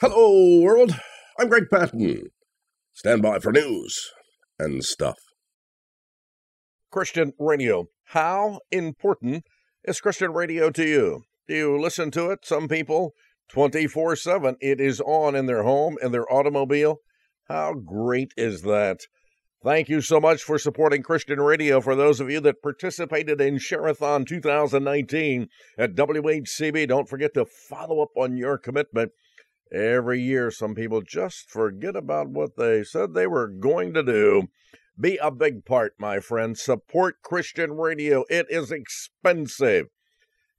Hello, world. I'm Greg Patton. Stand by for news and stuff. Christian radio. How important is Christian radio to you? Do you listen to it? Some people 24 7. It is on in their home, in their automobile. How great is that? Thank you so much for supporting Christian radio. For those of you that participated in Sharathon 2019 at WHCB, don't forget to follow up on your commitment. Every year, some people just forget about what they said they were going to do. Be a big part, my friend. Support Christian radio. It is expensive.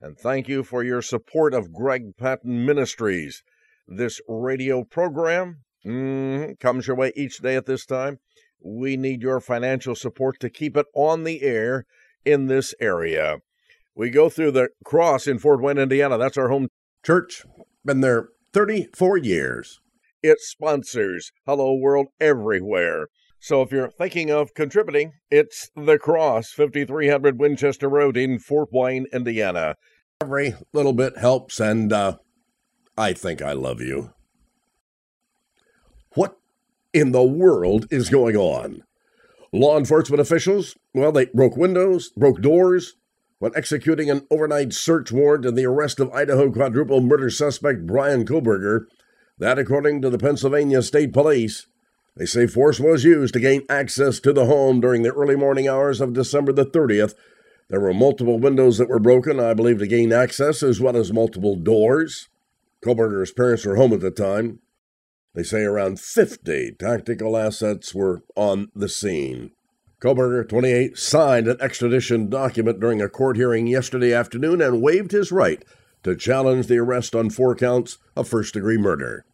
And thank you for your support of Greg Patton Ministries. This radio program mm, comes your way each day at this time. We need your financial support to keep it on the air in this area. We go through the cross in Fort Wayne, Indiana. That's our home church. Been there 34 years. It sponsors Hello World everywhere. So if you're thinking of contributing, it's The Cross, 5300 Winchester Road in Fort Wayne, Indiana. Every little bit helps, and uh, I think I love you. What in the world is going on? Law enforcement officials, well, they broke windows, broke doors, when executing an overnight search warrant in the arrest of Idaho quadruple murder suspect Brian Kohberger. That, according to the Pennsylvania State Police. They say force was used to gain access to the home during the early morning hours of December the 30th. There were multiple windows that were broken, I believe, to gain access, as well as multiple doors. Kohberger's parents were home at the time. They say around 50 tactical assets were on the scene. Kohberger, 28, signed an extradition document during a court hearing yesterday afternoon and waived his right to challenge the arrest on four counts of first degree murder.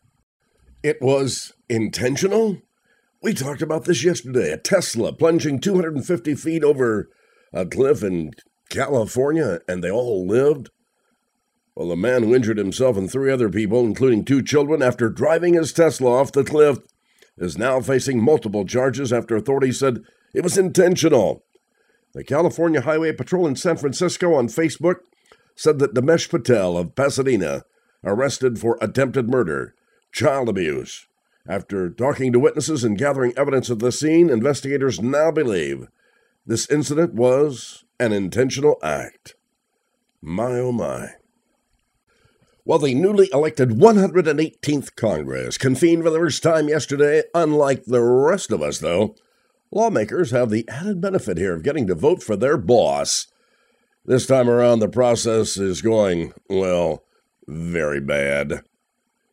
It was intentional? We talked about this yesterday. A Tesla plunging 250 feet over a cliff in California, and they all lived? Well, the man who injured himself and three other people, including two children, after driving his Tesla off the cliff, is now facing multiple charges after authorities said it was intentional. The California Highway Patrol in San Francisco on Facebook said that Dharmesh Patel of Pasadena, arrested for attempted murder, child abuse, after talking to witnesses and gathering evidence at the scene, investigators now believe this incident was an intentional act. My oh my. Well, the newly elected 118th Congress convened for the first time yesterday, unlike the rest of us, though. Lawmakers have the added benefit here of getting to vote for their boss. This time around, the process is going, well, very bad.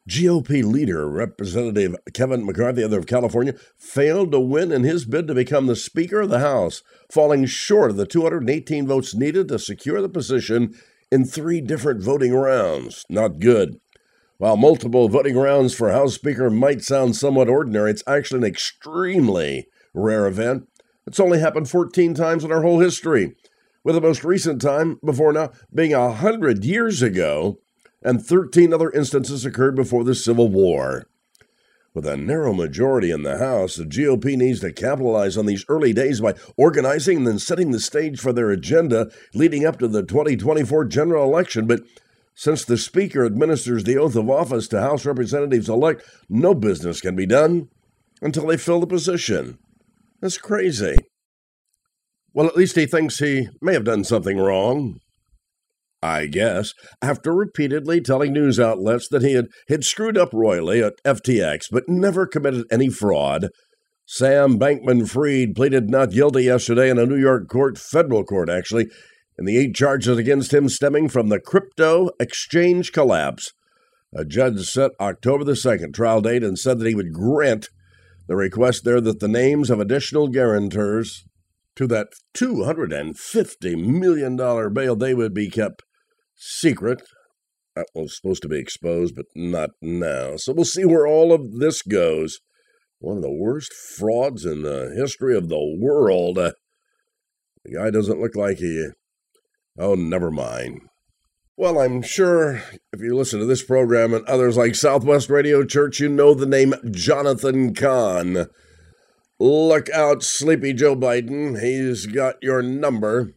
GOP leader Representative Kevin McCarthy of California failed to win in his bid to become the Speaker of the House, falling short of the 218 votes needed to secure the position in three different voting rounds. Not good. While multiple voting rounds for House Speaker might sound somewhat ordinary, it's actually an extremely rare event. It's only happened 14 times in our whole history, with the most recent time before now being a hundred years ago and 13 other instances occurred before the Civil War. With a narrow majority in the House, the GOP needs to capitalize on these early days by organizing and then setting the stage for their agenda leading up to the 2024 general election. But since the Speaker administers the oath of office to House representatives elect, no business can be done until they fill the position. That's crazy. Well, at least he thinks he may have done something wrong. I guess, after repeatedly telling news outlets that he had, had screwed up royally at FTX but never committed any fraud. Sam Bankman Fried pleaded not guilty yesterday in a New York court, federal court actually, and the eight charges against him stemming from the crypto exchange collapse. A judge set October the 2nd trial date and said that he would grant the request there that the names of additional guarantors to that $250 million bail they would be kept secret. That was supposed to be exposed, but not now. So we'll see where all of this goes. One of the worst frauds in the history of the world. Uh, the guy doesn't look like he. Oh, never mind. Well, I'm sure if you listen to this program and others like Southwest Radio Church, you know the name Jonathan Cahn. Look out, sleepy Joe Biden. He's got your number.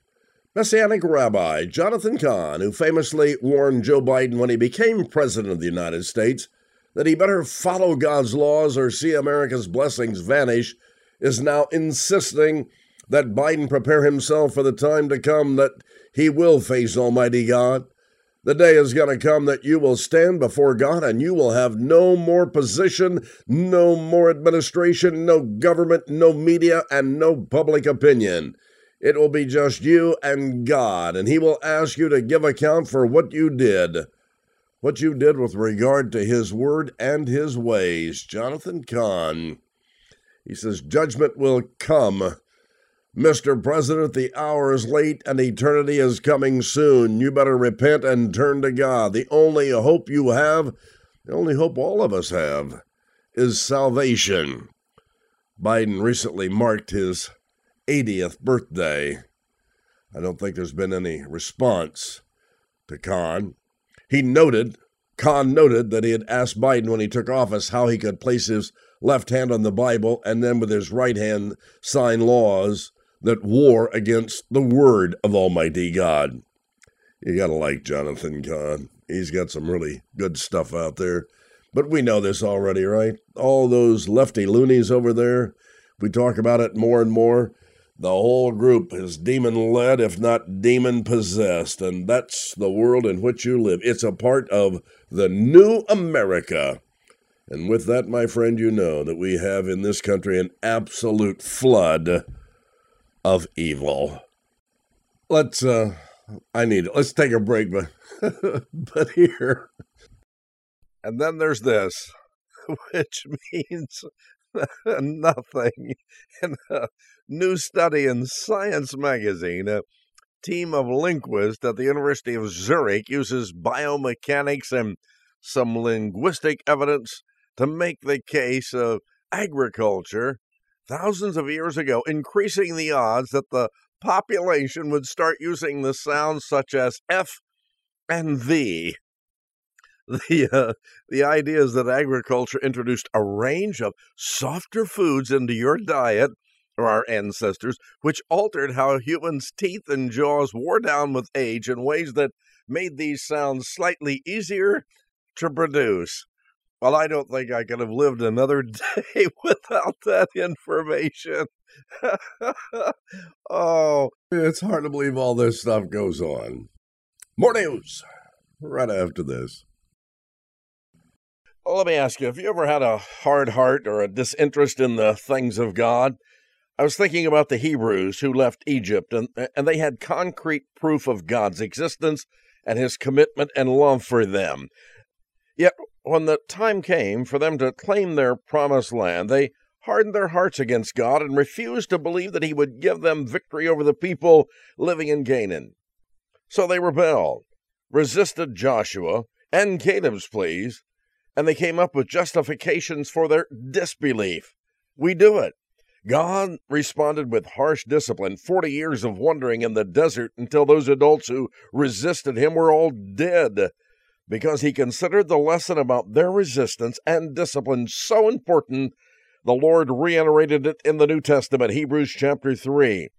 Messianic Rabbi Jonathan Cahn, who famously warned Joe Biden when he became President of the United States that he better follow God's laws or see America's blessings vanish, is now insisting that Biden prepare himself for the time to come that he will face Almighty God. The day is going to come that you will stand before God and you will have no more position, no more administration, no government, no media, and no public opinion. It will be just you and God, and He will ask you to give account for what you did. What you did with regard to His word and His ways. Jonathan Cahn. He says, Judgment will come. Mr. President, the hour is late and eternity is coming soon. You better repent and turn to God. The only hope you have, the only hope all of us have, is salvation. Biden recently marked his 80th birthday. I don't think there's been any response to Cahn. He noted, Cahn noted that he had asked Biden when he took office how he could place his left hand on the Bible and then with his right hand sign laws that war against the word of Almighty God. You gotta like Jonathan Cahn. He's got some really good stuff out there. But we know this already, right? All those lefty loonies over there, we talk about it more and more. The whole group is demon led, if not demon possessed, and that's the world in which you live. It's a part of the new America. And with that, my friend, you know that we have in this country an absolute flood of evil. Let's, uh, I need it. Let's take a break, but, but here. And then there's this, which means nothing. In a new study in Science magazine, a team of linguists at the University of Zurich uses biomechanics and some linguistic evidence to make the case of agriculture thousands of years ago, increasing the odds that the population would start using the sounds such as F and the the uh, the idea is that agriculture introduced a range of softer foods into your diet or our ancestors which altered how humans teeth and jaws wore down with age in ways that made these sounds slightly easier to produce well i don't think i could have lived another day without that information oh it's hard to believe all this stuff goes on more news right after this well, let me ask you have you ever had a hard heart or a disinterest in the things of God? I was thinking about the Hebrews who left Egypt, and, and they had concrete proof of God's existence and his commitment and love for them. Yet, when the time came for them to claim their promised land, they hardened their hearts against God and refused to believe that he would give them victory over the people living in Canaan. So they rebelled, resisted Joshua and Caleb's pleas, and they came up with justifications for their disbelief. We do it. God responded with harsh discipline, 40 years of wandering in the desert until those adults who resisted him were all dead, because he considered the lesson about their resistance and discipline so important, the Lord reiterated it in the New Testament, Hebrews chapter 3.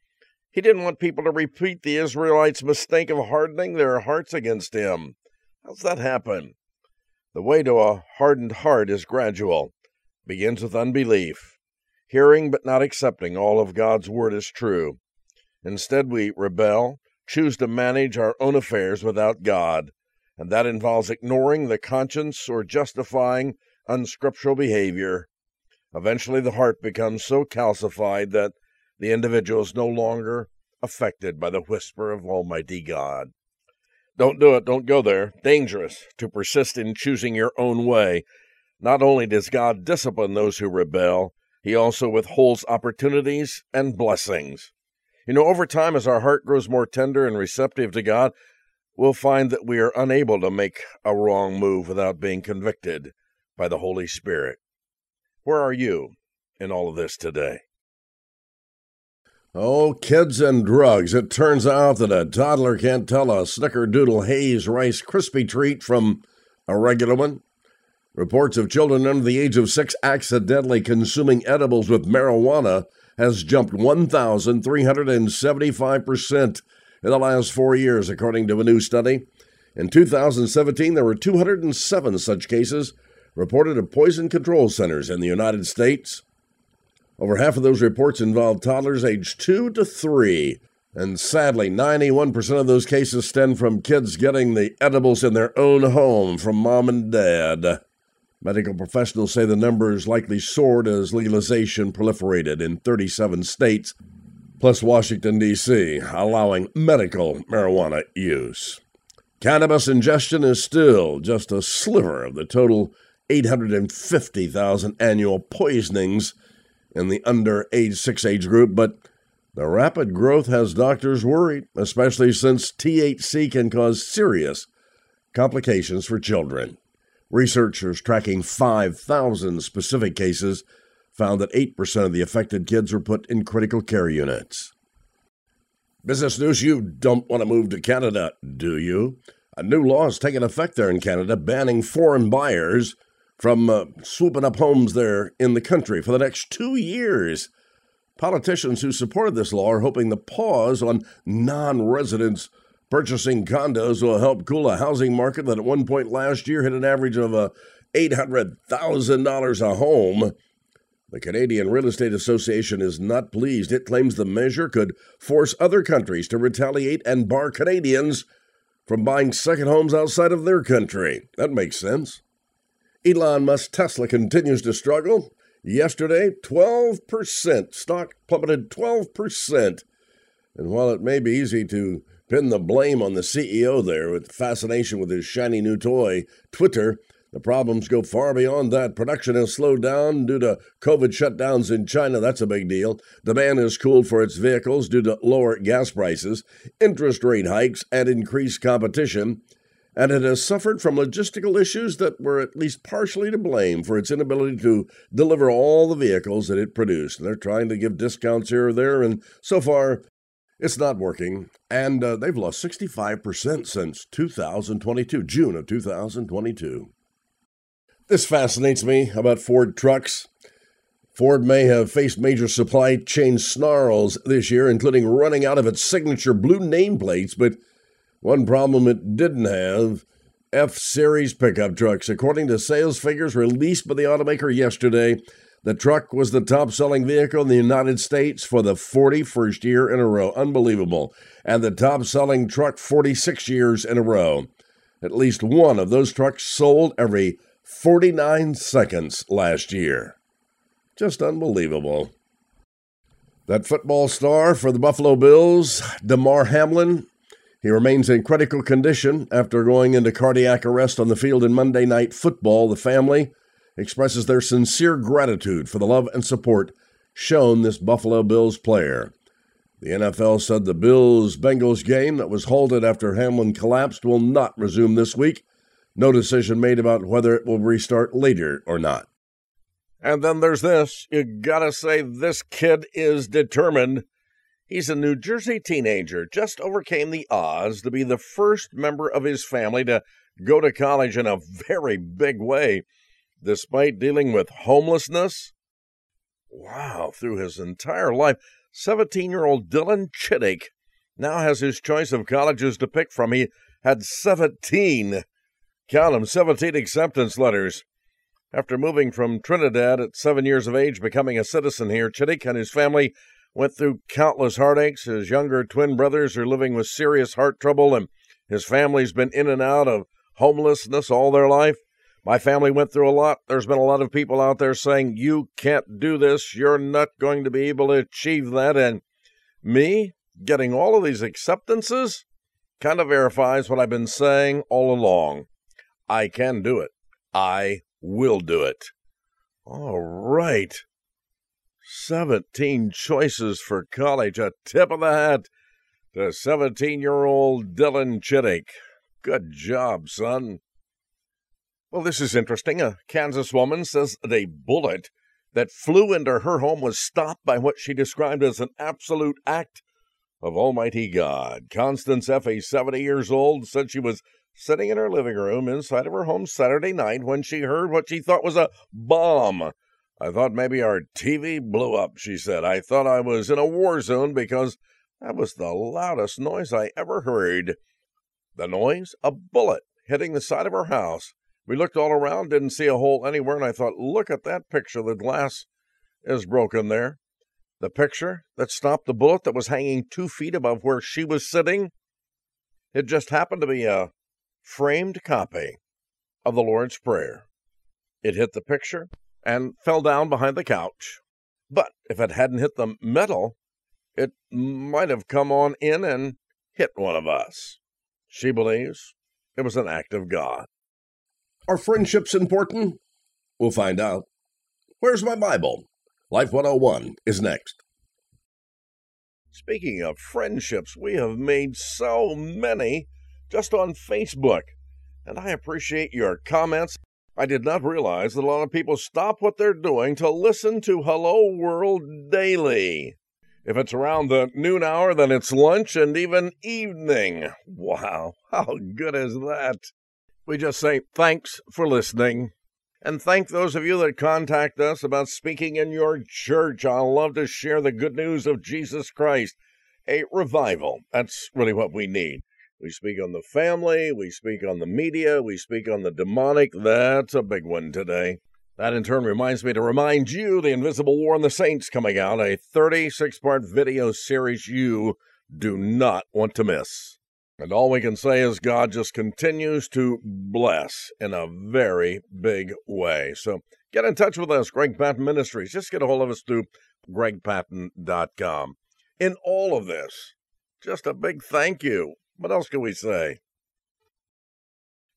He didn't want people to repeat the Israelites' mistake of hardening their hearts against him. How's that happen? The way to a hardened heart is gradual, begins with unbelief, hearing but not accepting all of God's word as true. Instead, we rebel, choose to manage our own affairs without God, and that involves ignoring the conscience or justifying unscriptural behavior. Eventually, the heart becomes so calcified that the individual is no longer affected by the whisper of Almighty God. Don't do it. Don't go there. Dangerous to persist in choosing your own way. Not only does God discipline those who rebel, He also withholds opportunities and blessings. You know, over time, as our heart grows more tender and receptive to God, we'll find that we are unable to make a wrong move without being convicted by the Holy Spirit. Where are you in all of this today? Oh, kids and drugs. It turns out that a toddler can't tell a snickerdoodle haze rice crispy treat from a regular one. Reports of children under the age of six accidentally consuming edibles with marijuana has jumped 1,375% in the last four years, according to a new study. In 2017, there were 207 such cases, reported of poison control centers in the United States. Over half of those reports involved toddlers aged 2 to 3, and sadly, 91% of those cases stem from kids getting the edibles in their own home from mom and dad. Medical professionals say the numbers likely soared as legalization proliferated in 37 states, plus Washington, D.C., allowing medical marijuana use. Cannabis ingestion is still just a sliver of the total 850,000 annual poisonings in the under age 6 age group, but the rapid growth has doctors worried, especially since THC can cause serious complications for children. Researchers tracking 5,000 specific cases found that 8% of the affected kids were put in critical care units. Business news you don't want to move to Canada, do you? A new law has taken effect there in Canada banning foreign buyers from uh, swooping up homes there in the country for the next two years. Politicians who supported this law are hoping the pause on non residents purchasing condos will help cool a housing market that at one point last year hit an average of uh, $800,000 a home. The Canadian Real Estate Association is not pleased. It claims the measure could force other countries to retaliate and bar Canadians from buying second homes outside of their country. That makes sense. Elon Musk Tesla continues to struggle. Yesterday, 12%. Stock plummeted 12%. And while it may be easy to pin the blame on the CEO there with fascination with his shiny new toy, Twitter, the problems go far beyond that. Production has slowed down due to COVID shutdowns in China. That's a big deal. Demand has cooled for its vehicles due to lower gas prices, interest rate hikes, and increased competition and it has suffered from logistical issues that were at least partially to blame for its inability to deliver all the vehicles that it produced. They're trying to give discounts here or there, and so far, it's not working. And uh, they've lost 65% since 2022, June of 2022. This fascinates me about Ford trucks. Ford may have faced major supply chain snarls this year, including running out of its signature blue nameplates, but one problem it didn't have F Series pickup trucks. According to sales figures released by the automaker yesterday, the truck was the top selling vehicle in the United States for the 41st year in a row. Unbelievable. And the top selling truck 46 years in a row. At least one of those trucks sold every 49 seconds last year. Just unbelievable. That football star for the Buffalo Bills, Damar Hamlin, he remains in critical condition after going into cardiac arrest on the field in Monday Night Football. The family expresses their sincere gratitude for the love and support shown this Buffalo Bills player. The NFL said the Bills Bengals game that was halted after Hamlin collapsed will not resume this week. No decision made about whether it will restart later or not. And then there's this. You gotta say, this kid is determined. He's a New Jersey teenager, just overcame the odds to be the first member of his family to go to college in a very big way, despite dealing with homelessness. Wow, through his entire life, 17 year old Dylan Chittick now has his choice of colleges to pick from. He had 17, count them, 17 acceptance letters. After moving from Trinidad at seven years of age, becoming a citizen here, Chittick and his family went through countless heartaches. His younger twin brothers are living with serious heart trouble, and his family's been in and out of homelessness all their life. My family went through a lot. There's been a lot of people out there saying, You can't do this. You're not going to be able to achieve that. And me getting all of these acceptances kind of verifies what I've been saying all along. I can do it. I will do it. All right. 17 choices for college. A tip of the hat to 17 year old Dylan Chittick. Good job, son. Well, this is interesting. A Kansas woman says that a bullet that flew into her home was stopped by what she described as an absolute act of Almighty God. Constance a 70 years old, said she was sitting in her living room inside of her home Saturday night when she heard what she thought was a bomb I thought maybe our TV blew up, she said. I thought I was in a war zone because that was the loudest noise I ever heard. The noise? A bullet hitting the side of her house We looked all around, didn't see a hole anywhere, and I thought, look at that picture. The glass is broken there. The picture that stopped the bullet that was hanging two feet above where she was sitting, it just happened to be a framed copy of the Lord's Prayer. It hit the picture and fell down behind the couch. But if it hadn't hit the metal, it might have come on in and hit one of us. She believes it was an act of God. Are friendships important? We'll find out. Where's my Bible? Life 101 is next. Speaking of friendships, we have made so many just on Facebook, and I appreciate your comments. I did not realize that a lot of people stop what they're doing to listen to Hello World daily. If it's around the noon hour, then it's lunch and even evening. Wow, how good is that? We just say thanks for listening. And thank those of you that contact us about speaking in your church. I love to share the good news of Jesus Christ. A revival. That's really what we need. We speak on the family, we speak on the media, we speak on the demonic. That's a big one today. That in turn reminds me to remind you the Invisible War and the Saints coming out, a 36 part video series you do not want to miss. And all we can say is God just continues to bless in a very big way. So get in touch with us, Greg Patton Ministries. Just get a hold of us through gregpatton.com. In all of this, just a big thank you. What else can we say?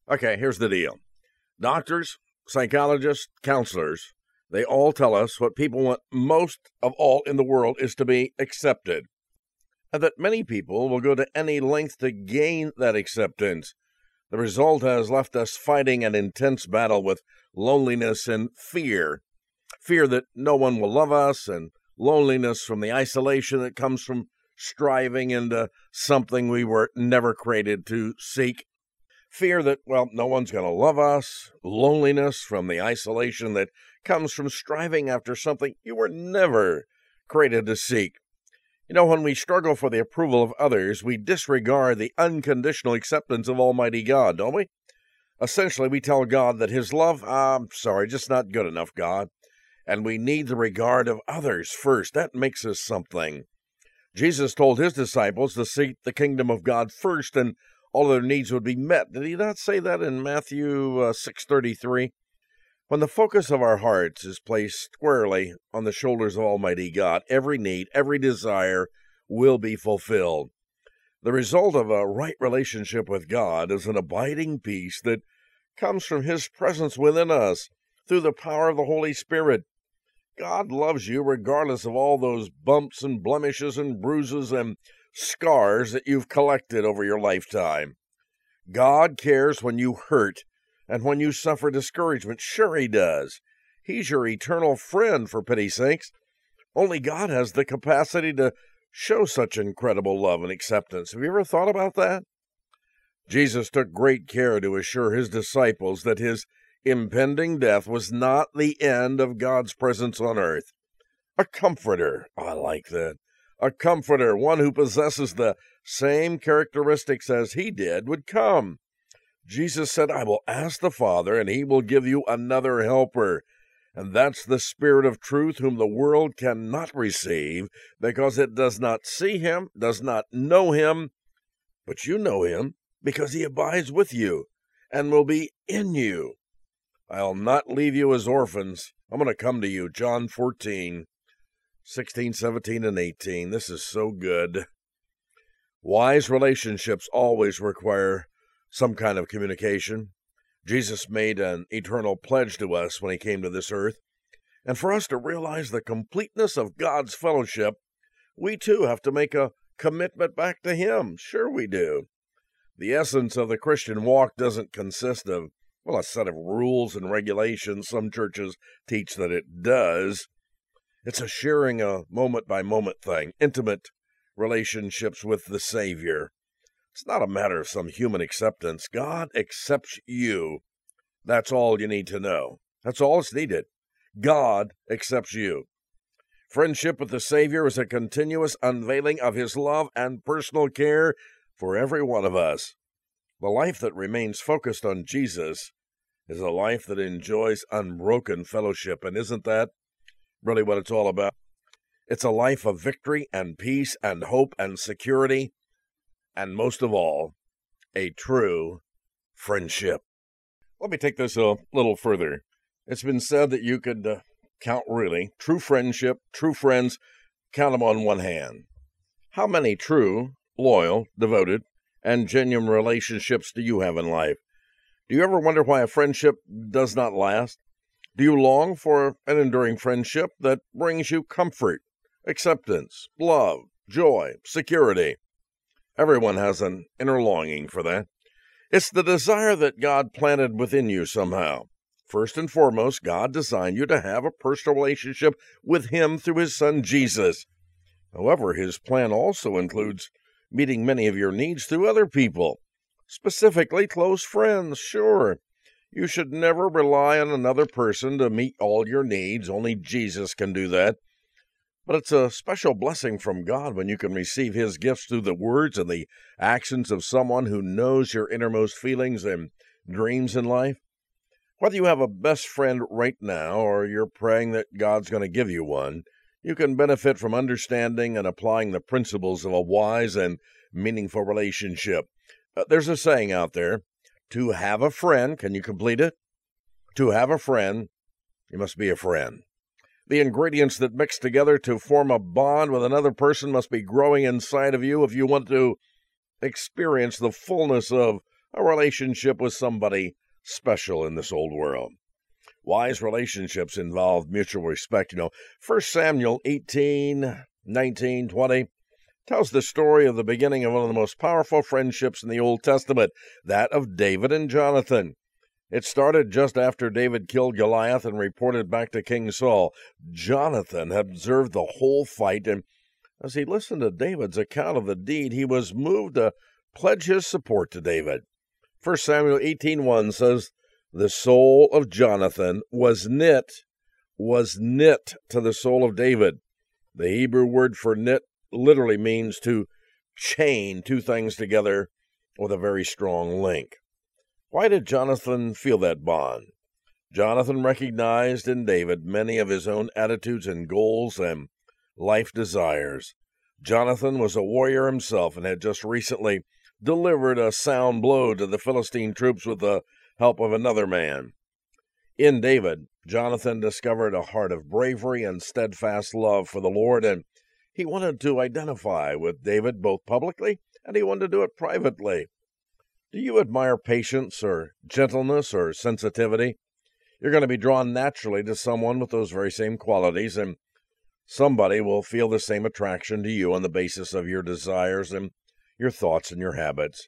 Okay, here's the deal doctors, psychologists, counselors, they all tell us what people want most of all in the world is to be accepted and that many people will go to any length to gain that acceptance. The result has left us fighting an intense battle with loneliness and fear fear that no one will love us, and loneliness from the isolation that comes from striving into something we were never created to seek. Fear that, well, no one's going to love us, loneliness from the isolation that comes from striving after something you were never created to seek. You know, when we struggle for the approval of others, we disregard the unconditional acceptance of Almighty God, don't we? Essentially, we tell God that His love, ah, I'm sorry, just not good enough, God. And we need the regard of others first. That makes us something. Jesus told His disciples to seek the kingdom of God first, and all their needs would be met. Did He not say that in Matthew uh, 6.33? When the focus of our hearts is placed squarely on the shoulders of Almighty God, every need, every desire will be fulfilled. The result of a right relationship with God is an abiding peace that comes from His presence within us through the power of the Holy Spirit. God loves you regardless of all those bumps and blemishes and bruises and scars that you've collected over your lifetime. God cares when you hurt and when you suffer discouragement. Sure, He does. He's your eternal friend, for pity's sakes. Only God has the capacity to show such incredible love and acceptance. Have you ever thought about that? Jesus took great care to assure his disciples that his impending death was not the end of God's presence on earth. A comforter, I like that. A comforter, one who possesses the same characteristics as he did, would come. Jesus said, I will ask the Father, and he will give you another helper. And that's the Spirit of truth, whom the world cannot receive, because it does not see him, does not know him. But you know him, because he abides with you, and will be in you. I'll not leave you as orphans. I'm going to come to you. John 14, 16, 17, and 18. This is so good. Wise relationships always require some kind of communication. Jesus made an eternal pledge to us when he came to this earth. And for us to realize the completeness of God's fellowship, we too have to make a commitment back to him. Sure, we do. The essence of the Christian walk doesn't consist of, well, a set of rules and regulations. Some churches teach that it does. It's a sharing a moment by moment thing, intimate relationships with the Savior. It's not a matter of some human acceptance. God accepts you. That's all you need to know. That's all it's needed. God accepts you. Friendship with the Savior is a continuous unveiling of His love and personal care for every one of us. The life that remains focused on Jesus is a life that enjoys unbroken fellowship. And isn't that really what it's all about? It's a life of victory and peace and hope and security, and most of all, a true friendship. Let me take this a little further. It's been said that you could uh, count really true friendship, true friends, count them on one hand. How many true, loyal, devoted, and genuine relationships do you have in life? Do you ever wonder why a friendship does not last? Do you long for an enduring friendship that brings you comfort, acceptance, love, joy, security? Everyone has an inner longing for that. It's the desire that God planted within you somehow. First and foremost, God designed you to have a personal relationship with Him through His Son Jesus. However, His plan also includes meeting many of your needs through other people, specifically close friends, sure. You should never rely on another person to meet all your needs. Only Jesus can do that. But it's a special blessing from God when you can receive His gifts through the words and the actions of someone who knows your innermost feelings and dreams in life. Whether you have a best friend right now or you're praying that God's going to give you one, you can benefit from understanding and applying the principles of a wise and meaningful relationship. Uh, there's a saying out there to have a friend, can you complete it? To have a friend, you must be a friend. The ingredients that mix together to form a bond with another person must be growing inside of you if you want to experience the fullness of a relationship with somebody special in this old world. Wise relationships involve mutual respect. You know, 1 Samuel 18, 19, 20 tells the story of the beginning of one of the most powerful friendships in the Old Testament, that of David and Jonathan. It started just after David killed Goliath and reported back to King Saul. Jonathan had observed the whole fight, and as he listened to David's account of the deed, he was moved to pledge his support to David. 1 Samuel 18:1 says, the soul of Jonathan was knit, was knit to the soul of David. The Hebrew word for knit literally means to chain two things together with a very strong link. Why did Jonathan feel that bond? Jonathan recognized in David many of his own attitudes and goals and life desires. Jonathan was a warrior himself and had just recently delivered a sound blow to the Philistine troops with a help of another man. In David, Jonathan discovered a heart of bravery and steadfast love for the Lord, and he wanted to identify with David both publicly and he wanted to do it privately. Do you admire patience or gentleness or sensitivity? You're going to be drawn naturally to someone with those very same qualities, and somebody will feel the same attraction to you on the basis of your desires and your thoughts and your habits.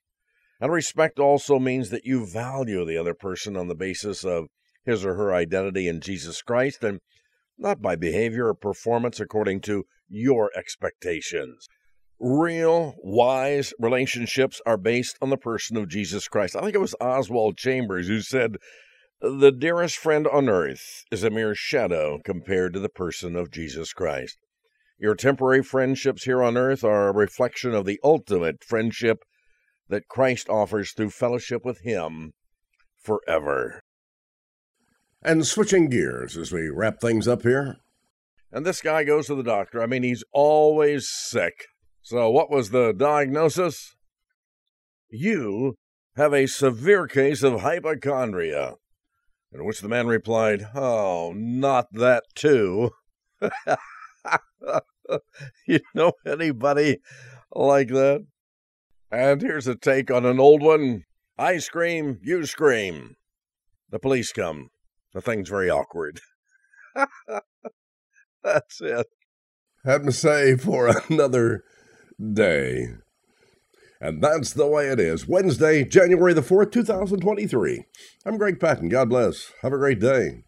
And respect also means that you value the other person on the basis of his or her identity in Jesus Christ and not by behavior or performance according to your expectations. Real, wise relationships are based on the person of Jesus Christ. I think it was Oswald Chambers who said, The dearest friend on earth is a mere shadow compared to the person of Jesus Christ. Your temporary friendships here on earth are a reflection of the ultimate friendship that Christ offers through fellowship with Him forever. And switching gears as we wrap things up here. And this guy goes to the doctor. I mean, he's always sick. So, what was the diagnosis? You have a severe case of hypochondria. In which the man replied, Oh, not that too. you know anybody like that? And here's a take on an old one I scream, you scream. The police come. The thing's very awkward. That's it. Had to say for another day. And that's the way it is. Wednesday, January the 4th, 2023. I'm Greg Patton. God bless. Have a great day.